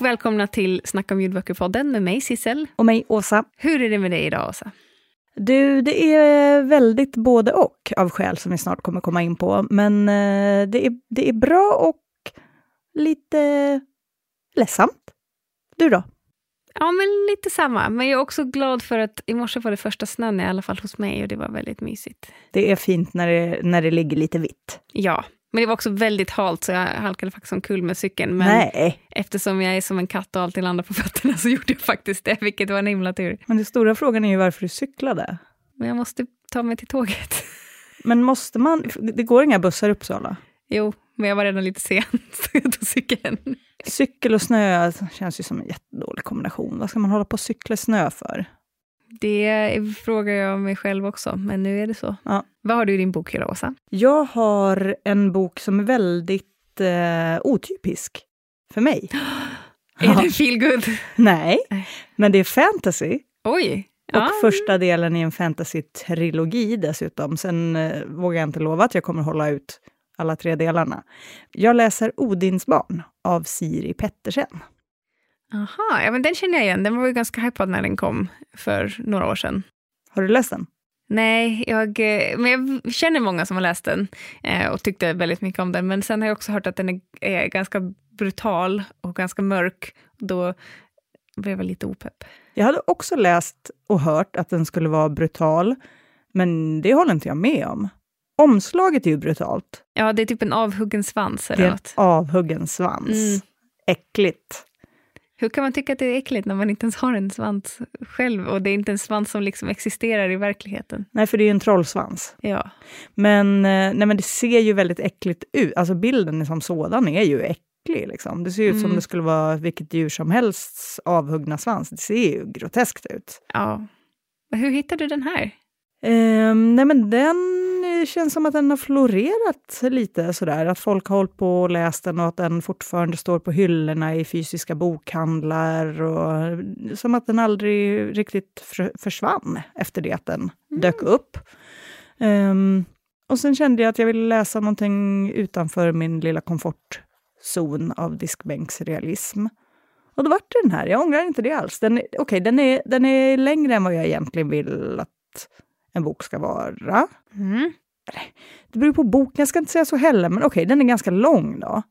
Och välkomna till Snacka om ljudböcker-podden med mig Sissel. Och mig, Åsa. Hur är det med dig idag, Åsa? Du, det är väldigt både och av skäl som vi snart kommer komma in på. Men eh, det, är, det är bra och lite ledsamt. Du då? Ja, men lite samma. Men jag är också glad för att i morse var det första snön, i alla fall hos mig, och det var väldigt mysigt. Det är fint när det, när det ligger lite vitt. Ja, men det var också väldigt halt, så jag halkade faktiskt omkull med cykeln. Men Nej. eftersom jag är som en katt och alltid landar på fötterna så gjorde jag faktiskt det, vilket var en himla tur. Men den stora frågan är ju varför du cyklade. Men jag måste ta mig till tåget. Men måste man... Det går inga bussar i Uppsala? Jo, men jag var redan lite sen, så jag tog cykeln. Cykel och snö känns ju som en jättedålig kombination. Vad ska man hålla på och cykla snö för? Det frågar jag mig själv också, men nu är det så. Ja. Vad har du i din bokhylla, Åsa? Jag har en bok som är väldigt eh, otypisk för mig. Är det feel good? Nej, men det är fantasy. Oj! Och Ja. första delen i en fantasy-trilogi dessutom. Sen eh, vågar jag inte lova att jag kommer hålla ut alla tre delarna. Jag läser Odins barn av Siri Pettersen. Aha, ja, men den känner jag igen. Den var ju ganska hypad när den kom för några år sedan. Har du läst den? Nej, jag, eh, men jag känner många som har läst den eh, och tyckte väldigt mycket om den. Men sen har jag också hört att den är, är ganska brutal och ganska mörk. Då blev jag lite opepp. Jag hade också läst och hört att den skulle vara brutal, men det håller inte jag med om. Omslaget är ju brutalt. Ja, det är typ en avhuggen svans Det eller är en avhuggen svans. Mm. Äckligt. Hur kan man tycka att det är äckligt när man inte ens har en svans själv och det är inte en svans som liksom existerar i verkligheten? Nej, för det är ju en trollsvans. Ja. Men, eh, nej, men det ser ju väldigt äckligt ut. Alltså bilden som sådan är ju äcklig. Liksom. Det ser ut som Mm. det skulle vara vilket djur som helst avhuggna svans. Det ser ju groteskt ut. ja. Hur hittade du den här? Ehm, nej men den eh, känns som att den har florerat lite sådär. Att folk har hållit på och läst den och att den fortfarande står på hyllorna i fysiska bokhandlar. Och, som att den aldrig riktigt för, försvann efter det att den dök upp. Ehm, och sen kände jag att jag ville läsa någonting utanför min lilla komfortzon av diskbänksrealism. Och då vart det den här. Jag ångrar inte det alls. Den, okej, den, är, den är längre än vad jag egentligen vill att en bok ska vara. Mm. Det beror på boken, jag ska inte säga så heller, men okej, den är ganska lång då.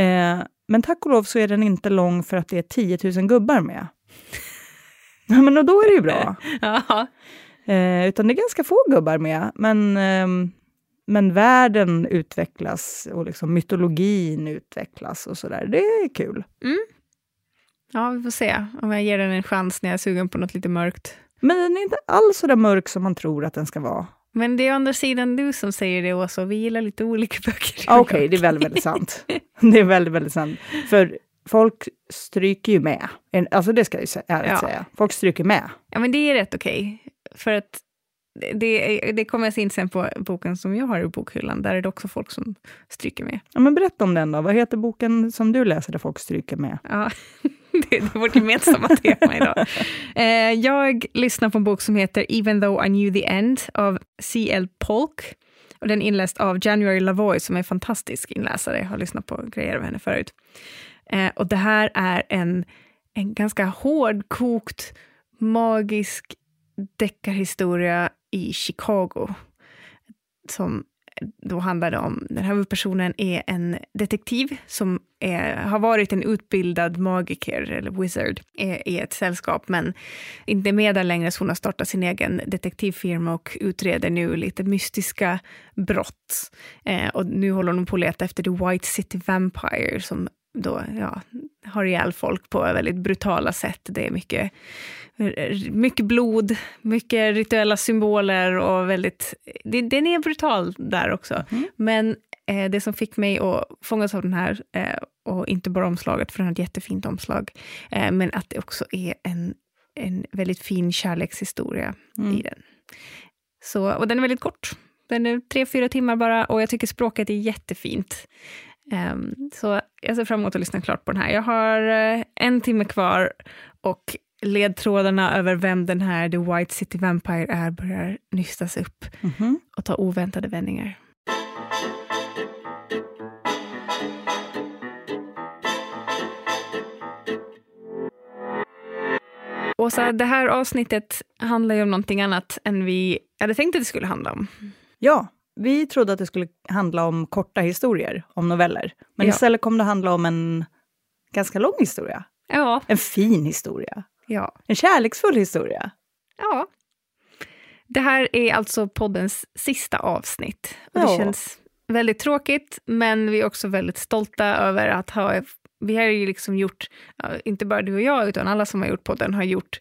Eh, men tack och lov så är den inte lång för att det är 10 000 gubbar med. Men och då är det ju bra. Eh, utan det är ganska få gubbar med, men, ehm, men världen utvecklas och liksom mytologin utvecklas och sådär. Det är kul. ja, vi får se om jag ger den en chans när jag är sugen på något lite mörkt. Men den är inte alls så där mörk som man tror att den ska vara. Men det är å andra sidan du som säger det också, vi gillar lite olika böcker. Ah, Okej, det är väldigt, väldigt sant. Det är väldigt, väldigt sant. För folk stryker ju med. Alltså det ska jag ju ärligt Ja. säga. Folk stryker med. Ja, men det är rätt okej. För att det, det kommer jag se in sen på boken som jag har i bokhyllan. Där är det också folk som stryker med. Ja, men berätta om den då. Vad heter boken som du läser där folk stryker med? Ja, det är vårt gemensamma tema idag. Eh, jag lyssnar på en bok som heter Even though I knew the end av C.L. Polk. Och den är inläst av January Lavoie som är en fantastisk inläsare. Jag har lyssnat på grejer av henne förut. Eh, och det här är en, en ganska hårdkokt, magisk deckarhistoria i Chicago. Som då handlar det om, den här huvudpersonen är en detektiv som är, har varit en utbildad magiker eller wizard i ett sällskap men inte är med där längre så hon har startat sin egen detektivfirma och utreder nu lite mystiska brott. Eh, och nu håller hon på att leta efter The White City Vampire som då ja, har ihjäl folk på väldigt brutala sätt. Det är mycket, mycket blod, mycket rituella symboler och väldigt... Det, den är brutal där också. Men eh, det som fick mig att fångas av den här, eh, och inte bara omslaget, för den har ett jättefint omslag, eh, men att det också är en, en väldigt fin kärlekshistoria i den. Så, och den är väldigt kort. Den är tre, fyra timmar bara och jag tycker språket är jättefint. Ehm, så jag ser fram emot att lyssna klart på den här. Jag har eh, en timme kvar och ledtrådarna över vem den här The White City Vampire är börjar nystas upp Mhm. och ta oväntade vändningar. Åsa, det här avsnittet handlar ju om någonting annat än vi hade tänkt att det skulle handla om. Ja, vi trodde att det skulle handla om korta historier, om noveller. Men Ja. istället kom det handla om en ganska lång historia. Ja, En fin historia. ja, En kärleksfull historia. ja. Det här är alltså poddens sista avsnitt. Och det Ja. känns väldigt tråkigt, men vi är också väldigt stolta över att ha... Vi har ju liksom gjort, inte bara du och jag, utan alla som har gjort podden har gjort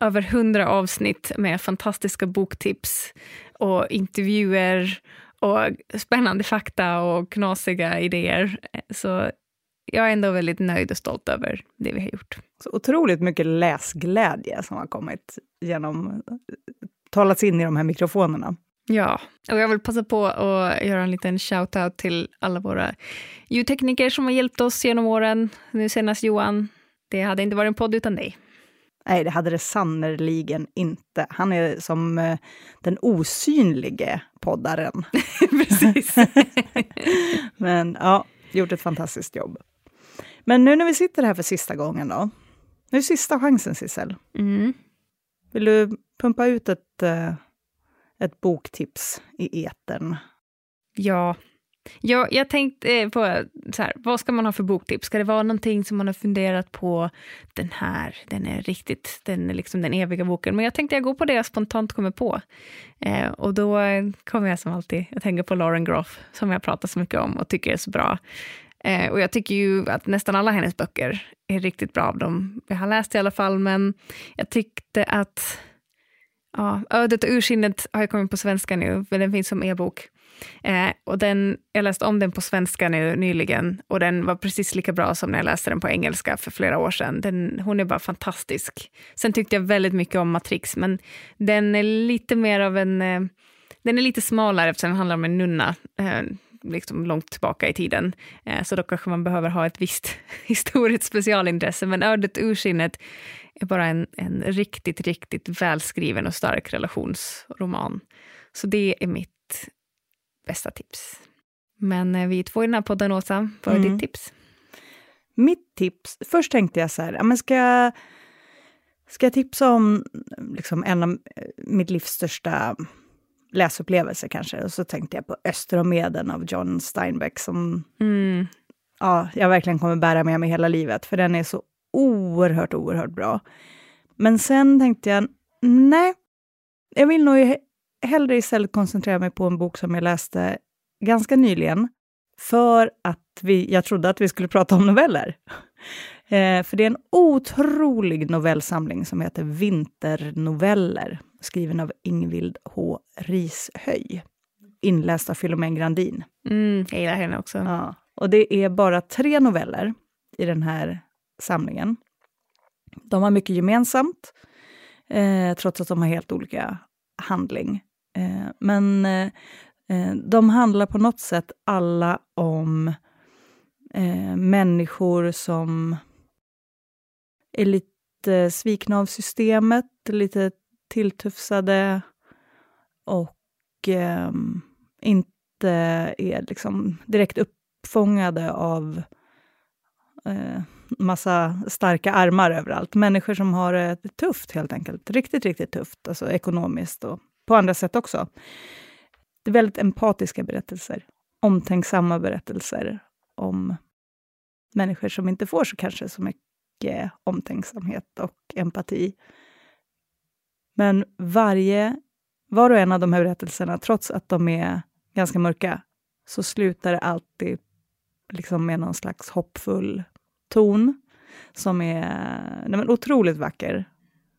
över hundra avsnitt med fantastiska boktips och intervjuer och spännande fakta och knasiga idéer. Så jag är ändå väldigt nöjd och stolt över det vi har gjort. Så otroligt mycket läsglädje som har kommit genom, talats in i de här mikrofonerna. Ja, och jag vill passa på att göra en liten shout-out till alla våra ljudtekniker som har hjälpt oss genom åren. Nu senast Johan. Det hade inte varit en podd utan dig. Nej, det hade det sannerligen inte. Han är som eh, den osynlige poddaren. Precis. Men ja, gjort ett fantastiskt jobb. Men nu när vi sitter här för sista gången då. Nu är sista chansen, Sissel. Mm. Vill du pumpa ut ett, eh, ett boktips i etern? Ja ja, jag tänkte eh, på så här, vad ska man ha för boktips? Ska det vara någonting som man har funderat på? Den här, den är riktigt, den är liksom den eviga boken. Men jag tänkte jag går på det jag spontant kommer på. Eh, och då kommer jag som alltid att tänka på Lauren Groff, som jag pratar så mycket om och tycker är så bra. Eh, och jag tycker ju att nästan alla hennes böcker är riktigt bra av dem jag har läst i alla fall, men jag tyckte att ja, Ödet och Ursinnet har jag kommit på svenska nu, men den finns som e-bok. Eh, och den, jag läste om den på svenska nu nyligen och den var precis lika bra som när jag läste den på engelska för flera år sedan. Den, hon är bara fantastisk. Sen tyckte jag väldigt mycket om Matrix, men den är lite mer av en... Eh, den är lite smalare eftersom den handlar om en nunna. Eh, liksom långt tillbaka i tiden. Eh, så då kanske man behöver ha ett visst historiskt specialintresse. Men Ödet urskinnet är bara en, en riktigt, riktigt välskriven och stark relationsroman. Så det är mitt bästa tips. Men eh, vi är två i den här podden, Åsa. Vad är Mm. ditt tips? Mitt tips, först tänkte jag så här, ja, men ska, jag- ska jag tipsa om liksom en av eh, mitt livs största läsupplevelser kanske? Och så tänkte jag på Öster och Meden av John Steinbeck som Mm. ja, jag verkligen kommer bära med mig hela livet, för den är så oerhört, oerhört bra. Men sen tänkte jag, nej, jag vill nog hellre istället koncentrera mig på en bok som jag läste ganska nyligen, för att vi, jag trodde att vi skulle prata om noveller. Eh, för det är en otrolig novellsamling som heter Vinternoveller, skriven av Ingvild H. Rishöj, inläst av Filomén Grandin. Mm, jag gillar henne också. Ja, och det är bara tre noveller i den här samlingen. De har mycket gemensamt, eh, trots att de har helt olika handling. Eh, men eh, de handlar på något sätt alla om eh, människor som är lite svikna av systemet, lite tilltufsade och ehm, inte är liksom direkt uppfångade av eh, massa starka armar överallt. Människor som har det tufft helt enkelt. Riktigt, riktigt tufft. Alltså ekonomiskt och på andra sätt också. Det är väldigt empatiska berättelser. Omtänksamma berättelser om människor som inte får så kanske så mycket omtänksamhet och empati. Men varje, var och en av de här berättelserna, trots att de är ganska mörka, så slutar det alltid liksom med någon slags hoppfull ton som är nej men, otroligt vacker.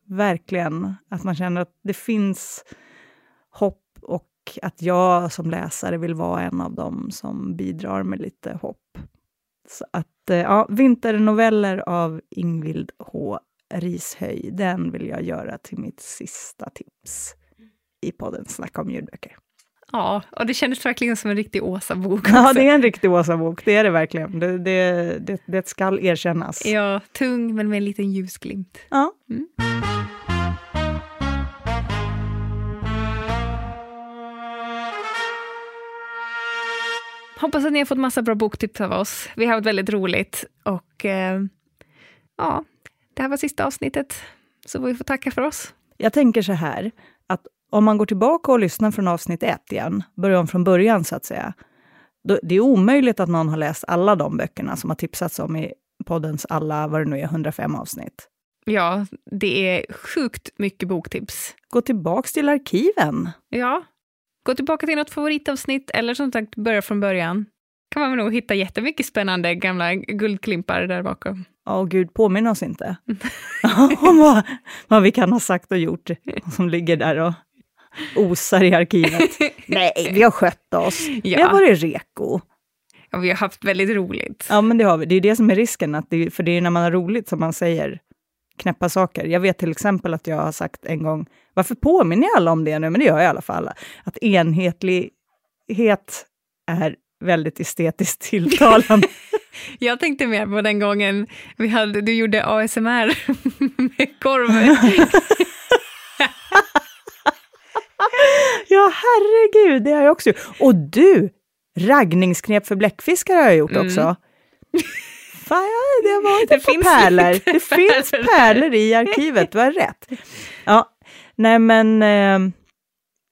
Verkligen. Att man känner att det finns hopp och att jag som läsare vill vara en av dem som bidrar med lite hopp. Så att, eh, ja, Vinternoveller av Ingvild H. Rishöj, den vill jag göra till mitt sista tips i podden Snacka om ljudböcker. Ja, och det kändes verkligen som en riktig Åsa-bok. Ja, det är en riktig Åsa-bok, det är det verkligen. Det, det, det, det skall erkännas. Ja, tung men med en liten ljusglimt. Ja. Mm. Hoppas att ni har fått massa bra boktips av oss. Vi har haft väldigt roligt och eh, ja, det här var sista avsnittet Så vi får tacka för oss. Jag tänker så här, att om man går tillbaka och lyssnar från avsnitt ett igen, börjar om från början så att säga, då, det är omöjligt att någon har läst alla de böckerna som har tipsats om i poddens alla, vad det nu är, 105 avsnitt. Ja, det är sjukt mycket boktips. Gå tillbaks till arkiven. Ja, gå tillbaka till något favoritavsnitt eller som sagt börja från början. kan man nog hitta jättemycket spännande gamla guldklimpar där bakom. Åh oh, gud, påminn oss inte om vad, vad vi kan ha sagt och gjort som ligger där och osar i arkivet. Nej, vi har skött oss. Ja. Vi har varit reko. Ja, vi har haft väldigt roligt. Ja, men det har vi. Det är det som är risken, att det, för det är när man har roligt som man säger knäppa saker. Jag vet till exempel att jag har sagt en gång, varför påminner jag alla om det nu? Men det gör jag i alla fall. Att enhetlighet är väldigt estetiskt tilltalande. jag tänkte mer på den gången vi hade, du gjorde ASMR med korv. ja, herregud, det har jag också gjort. Och du, raggningsknep för bläckfiskar har jag gjort mm. också. Fan, det har varit det finns pärlor. Det finns pärlor i arkivet, du har rätt. Ja, nej men eh,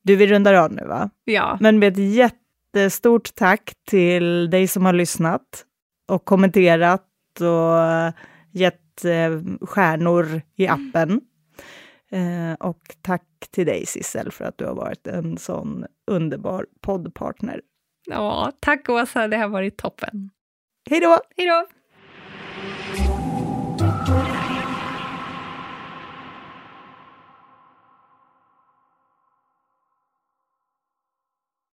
du, vi rundar av nu va? Ja. Men med ett jättestort tack till dig som har lyssnat och kommenterat och gett eh, stjärnor i appen. Eh, och tack till dig Sissel för att du har varit en sån underbar poddpartner. Ja, tack Åsa, det har varit toppen. Hej då! Hej då!